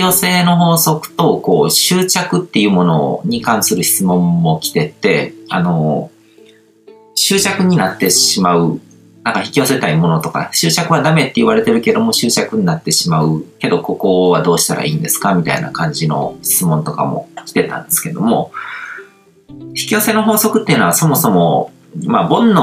き寄せの法則と、こう、執着っていうものに関する質問も来てて、あの、執着になってしまう、なんか引き寄せたいものとか、執着はダメって言われてるけども、執着になってしまうけど、ここはどうしたらいいんですかみたいな感じの質問とかも来てたんですけども、引き寄せの法則っていうのはそもそも、まあ、煩悩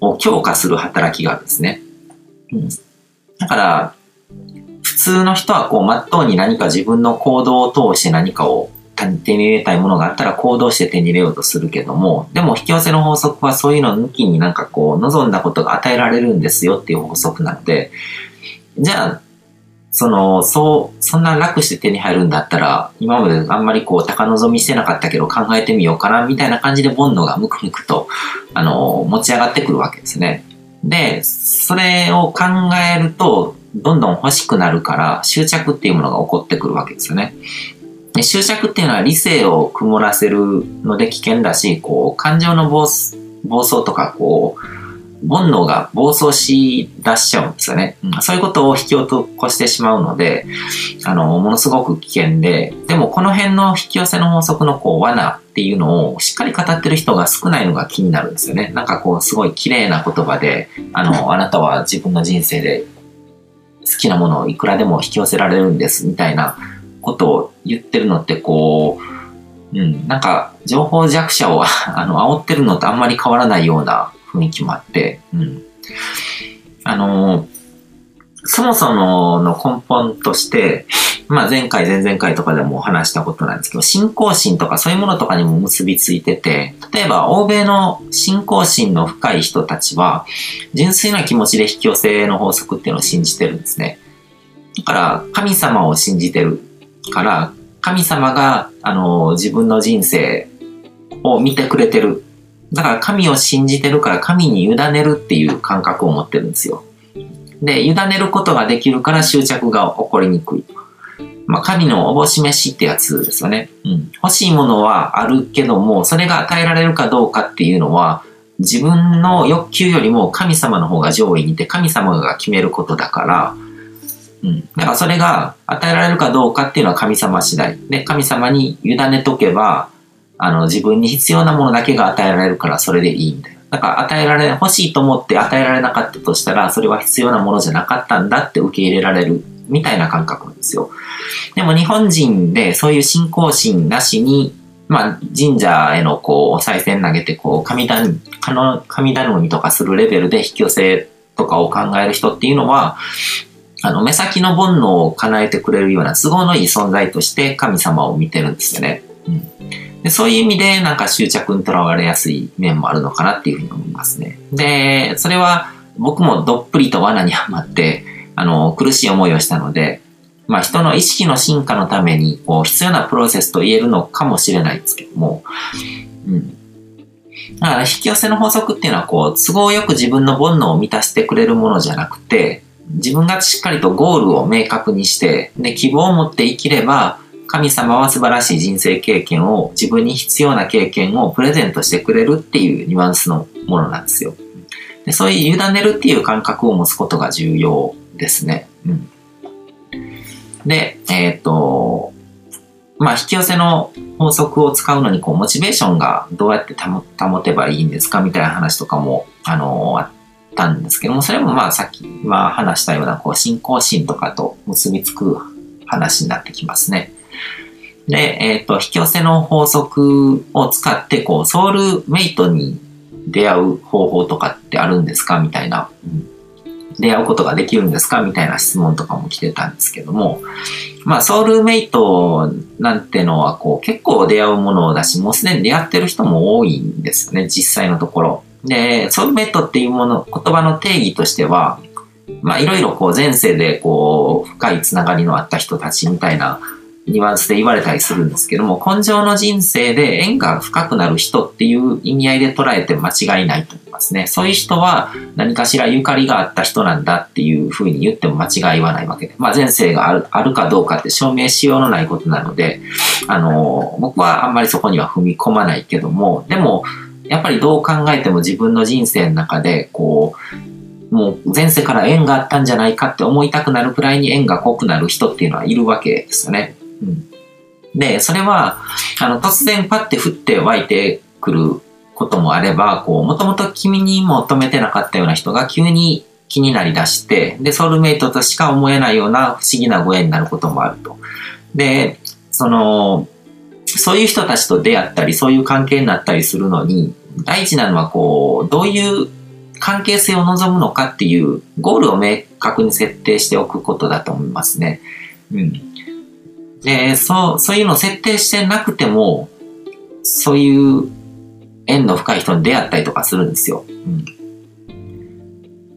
を強化する働きがあるんですね。うん。だから、普通の人はこう、まっとうに何か自分の行動を通して何かを手に入れたいものがあったら行動して手に入れようとするけども、でも引き寄せの法則はそういうの抜きになんかこう、望んだことが与えられるんですよっていう法則なので、じゃあ、その、そう、そんな楽して手に入るんだったら、今まであんまりこう、高望みしてなかったけど考えてみようかな、みたいな感じで煩悩がムクムクと、あの、持ち上がってくるわけですね。で、それを考えると、どんどん欲しくなるから、執着っていうものが起こってくるわけですよね。で執着っていうのは理性を曇らせるので危険だし、こう、感情の暴走とか、こう、煩悩が暴走し出しちゃうんですよね。うん、そういうことを引き起こしてしまうので、あの、ものすごく危険で、でもこの辺の引き寄せの法則のこう罠っていうのをしっかり語ってる人が少ないのが気になるんですよね。なんかこう、すごい綺麗な言葉で、あの、あなたは自分の人生で好きなものをいくらでも引き寄せられるんですみたいなことを言ってるのってこう、うん、なんか情報弱者を あの煽ってるのとあんまり変わらないような雰囲気もあって、うん。あの、そもそもの根本として、まあ前回前々回とかでも話したことなんですけど、信仰心とかそういうものとかにも結びついてて、例えば欧米の信仰心の深い人たちは、純粋な気持ちで引き寄せの法則っていうのを信じてるんですね。だから神様を信じてるから、神様が、あの、自分の人生を見てくれてるだから神を信じてるから神に委ねるっていう感覚を持ってるんですよ。で、委ねることができるから執着が起こりにくい。まあ、神のおぼし飯ってやつですよね。うん。欲しいものはあるけども、それが与えられるかどうかっていうのは、自分の欲求よりも神様の方が上位にいて、神様が決めることだから、うん。だからそれが与えられるかどうかっていうのは神様次第。で、神様に委ねとけば、あの、自分に必要なものだけが与えられるからそれでいいみたいな。だから与えられ、欲しいと思って与えられなかったとしたら、それは必要なものじゃなかったんだって受け入れられるみたいな感覚なんですよ。でも日本人でそういう信仰心なしに、まあ、神社へのこう、お賽銭投げて、こう、神頼み、神頼みとかするレベルで引き寄せとかを考える人っていうのは、あの、目先の煩悩を叶えてくれるような都合のいい存在として神様を見てるんですよね。うんでそういう意味でなんか執着にとらわれやすい面もあるのかなっていうふうに思いますね。で、それは僕もどっぷりと罠にはまって、あの、苦しい思いをしたので、まあ人の意識の進化のためにこう必要なプロセスと言えるのかもしれないですけども、うん。だから引き寄せの法則っていうのはこう都合よく自分の煩悩を満たしてくれるものじゃなくて、自分がしっかりとゴールを明確にして、で、希望を持って生きれば、神様は素晴らしい人生経験を、自分に必要な経験をプレゼントしてくれるっていうニュアンスのものなんですよ。でそういう委ねるっていう感覚を持つことが重要ですね。うん、で、えっ、ー、と、まあ、引き寄せの法則を使うのに、こう、モチベーションがどうやって保てばいいんですかみたいな話とかも、あの、あったんですけども、それもまあ、さっき、まあ、話したような、こう、信仰心とかと結びつく話になってきますね。で、えっ、ー、と、引き寄せの法則を使って、こう、ソウルメイトに出会う方法とかってあるんですかみたいな、うん、出会うことができるんですか？みたいな質問とかも来てたんですけども、まあ、ソウルメイトなんてのは、こう、結構出会うものだし、もうすでに出会ってる人も多いんですよね、実際のところ。で、ソウルメイトっていうもの、言葉の定義としては、まあ、いろいろこう、前世でこう、深いつながりのあった人たちみたいなニュアンスで言われたりするんですけども、根性の人生で縁が深くなる人っていう意味合いで捉えて間違いないと思いますね。そういう人は何かしらゆかりがあった人なんだっていうふうに言っても間違いはないわけで。まあ前世があるあるかどうかって証明しようのないことなので、あの、僕はあんまりそこには踏み込まないけども、でも、やっぱりどう考えても自分の人生の中で、こう、もう前世から縁があったんじゃないかって思いたくなるくらいに縁が濃くなる人っていうのはいるわけですよね。うん、で、それは、あの、突然パッて降って湧いてくることもあれば、こう、もともと君に求めてなかったような人が急に気になりだして、で、ソウルメイトとしか思えないような不思議なご縁になることもあると。で、その、そういう人たちと出会ったり、そういう関係になったりするのに、大事なのはこう、どういう関係性を望むのかっていうゴールを明確に設定しておくことだと思いますね。うん。で、そう、そういうのを設定してなくても、そういう縁の深い人に出会ったりとかするんですよ。うん。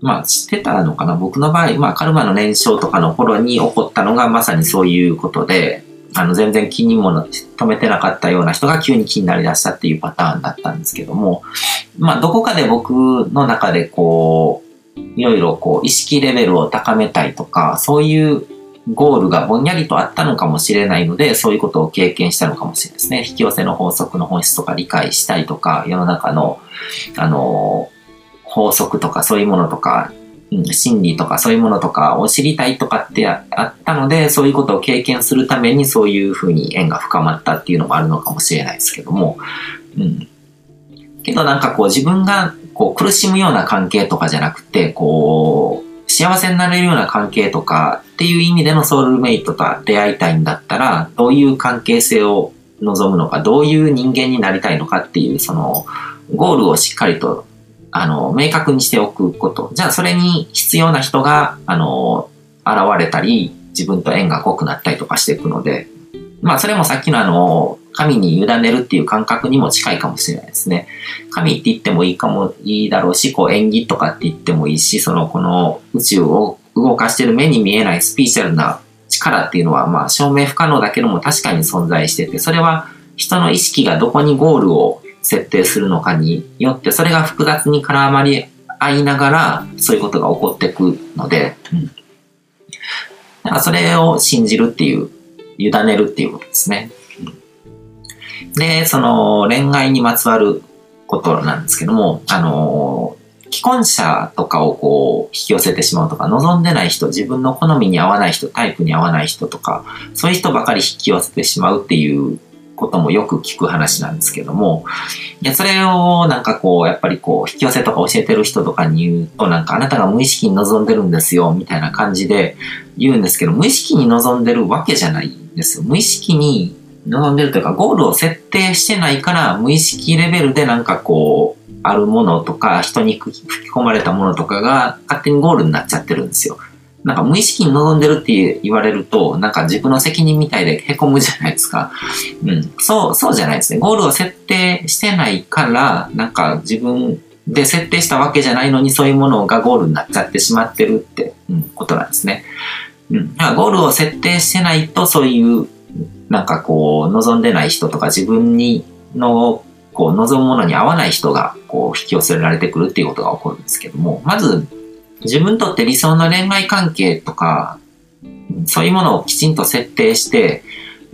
まあ、知ってたのかな？僕の場合、まあ、カルマの燃焼とかの頃に起こったのがまさにそういうことで、あの、全然気にも止めてなかったような人が急に気になりだしたっていうパターンだったんですけども、まあ、どこかで僕の中でこう、いろいろこう、意識レベルを高めたいとか、そういうゴールがぼんやりとあったのかもしれないので、そういうことを経験したのかもしれないですね。引き寄せの法則の本質とか理解したいとか、世の中の、あの、法則とかそういうものとかうん、心理とかそういうものとかを知りたいとかってあったので、そういうことを経験するためにそういうふうに縁が深まったっていうのもあるのかもしれないですけども、うん。けどなんかこう自分がこう苦しむような関係とかじゃなくて、こう、幸せになれるような関係とかっていう意味でのソウルメイトと出会いたいんだったら、どういう関係性を望むのか、どういう人間になりたいのかっていう、その、ゴールをしっかりとあの、明確にしておくこと。じゃあ、それに必要な人が、あの、現れたり、自分と縁が濃くなったりとかしていくので、まあ、それもさっきのあの、神に委ねるっていう感覚にも近いかもしれないですね。神って言ってもいいかもいいだろうし、こう縁起とかって言ってもいいし、そのこの宇宙を動かしてる目に見えないスピーチャルな力っていうのは、まあ証明不可能だけども確かに存在してて、それは人の意識がどこにゴールを設定するのかによって、それが複雑に絡まり合いながら、そういうことが起こってくので、うん。だからそれを信じるっていう、委ねるっていうことですね。で、その恋愛にまつわることなんですけども、あの、既婚者とかをこう引き寄せてしまうとか、望んでない人、自分の好みに合わない人、タイプに合わない人とか、そういう人ばかり引き寄せてしまうっていうこともよく聞く話なんですけども、でそれをなんかこう、やっぱりこう、引き寄せとか教えてる人とかに言うと、なんかあなたが無意識に望んでるんですよ、みたいな感じで言うんですけど、無意識に望んでるわけじゃないんですよ。無意識に望んでるというか、ゴールを設定してないから、無意識レベルでなんかこう、あるものとか、人に吹き込まれたものとかが勝手にゴールになっちゃってるんですよ。なんか無意識に望んでるって言われると、なんか自分の責任みたいで凹むじゃないですか。うん。そう、そうじゃないですね。ゴールを設定してないから、なんか自分で設定したわけじゃないのにそういうものがゴールになっちゃってしまってるって、うん、ことなんですね。うん。ゴールを設定してないとそういう、なんかこう、望んでない人とか自分にのこう望むものに合わない人がこう引き寄せられてくるっていうことが起こるんですけども、まず自分にとって理想の恋愛関係とか、そういうものをきちんと設定して、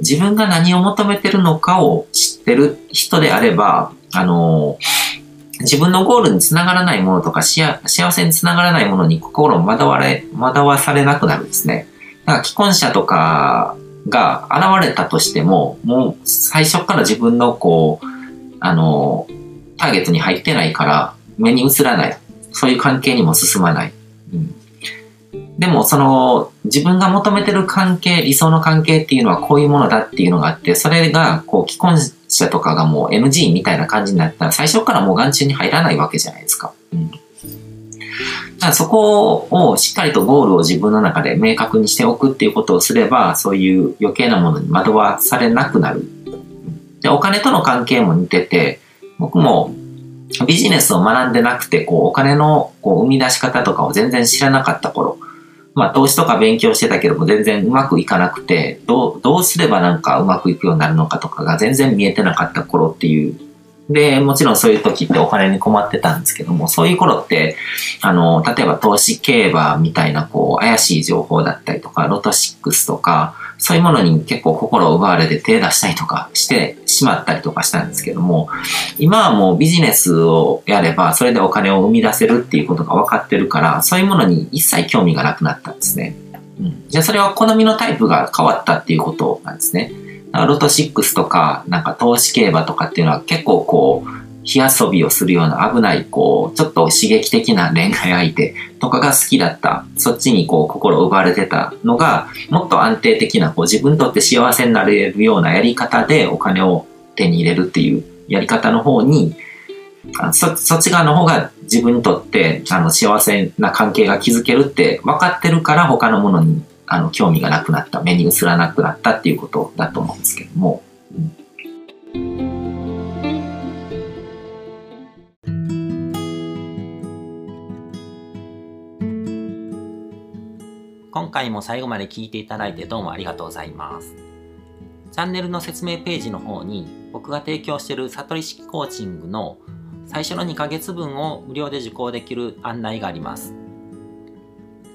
自分が何を求めてるのかを知ってる人であれば、あの、自分のゴールにつながらないものとか、幸せにつながらないものに心を惑われ、惑わされなくなるんですね。だから既婚者とかが現れたとしても、もう最初から自分のこう、あの、ターゲットに入ってないから目に映らない。そういう関係にも進まない。うん、でも、その、自分が求めてる関係、理想の関係っていうのはこういうものだっていうのがあって、それが、こう、既婚者とかがもう NG みたいな感じになったら、最初からもう眼中に入らないわけじゃないですか。うん。だからそこをしっかりとゴールを自分の中で明確にしておくっていうことをすれば、そういう余計なものに惑わされなくなる。で、お金との関係も似てて、僕もビジネスを学んでなくて、こう、お金のこう生み出し方とかを全然知らなかった頃、まあ、投資とか勉強してたけども全然うまくいかなくて、どう、どうすればなんかうまくいくようになるのかとかが全然見えてなかった頃っていう。で、もちろんそういう時ってお金に困ってたんですけども、そういう頃って、あの、例えば投資競馬みたいなこう、怪しい情報だったりとか、ロト6とか、そういうものに結構心を奪われて手出したりとかしてしまったりとかしたんですけども、今はもうビジネスをやれば、それでお金を生み出せるっていうことが分かってるから、そういうものに一切興味がなくなったんですね。うん。じゃあそれは好みのタイプが変わったっていうことなんですね。ロト6とか、なんか投資競馬とかっていうのは結構こう、火遊びをするような危ない、こう、ちょっと刺激的な恋愛相手 とかが好きだった。そっちにこう、心を奪われてたのが、もっと安定的な、こう、自分にとって幸せになれるようなやり方でお金を手に入れるっていうやり方の方に、そそっち側の方が自分にとってあの幸せな関係が築けるって分かってるから他のものにあの興味がなくなった目に映らなくなったっていうことだと思うんですけども。うん今回も最後まで聞いていただいてどうもありがとうございます。チャンネルの説明ページの方に僕が提供している悟り式コーチングの最初の2ヶ月分を無料で受講できる案内があります。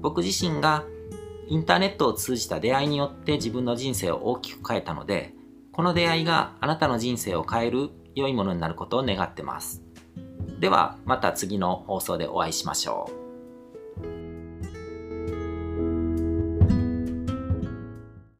僕自身がインターネットを通じた出会いによって自分の人生を大きく変えたのでこの出会いがあなたの人生を変える良いものになることを願ってます。ではまた次の放送でお会いしましょう。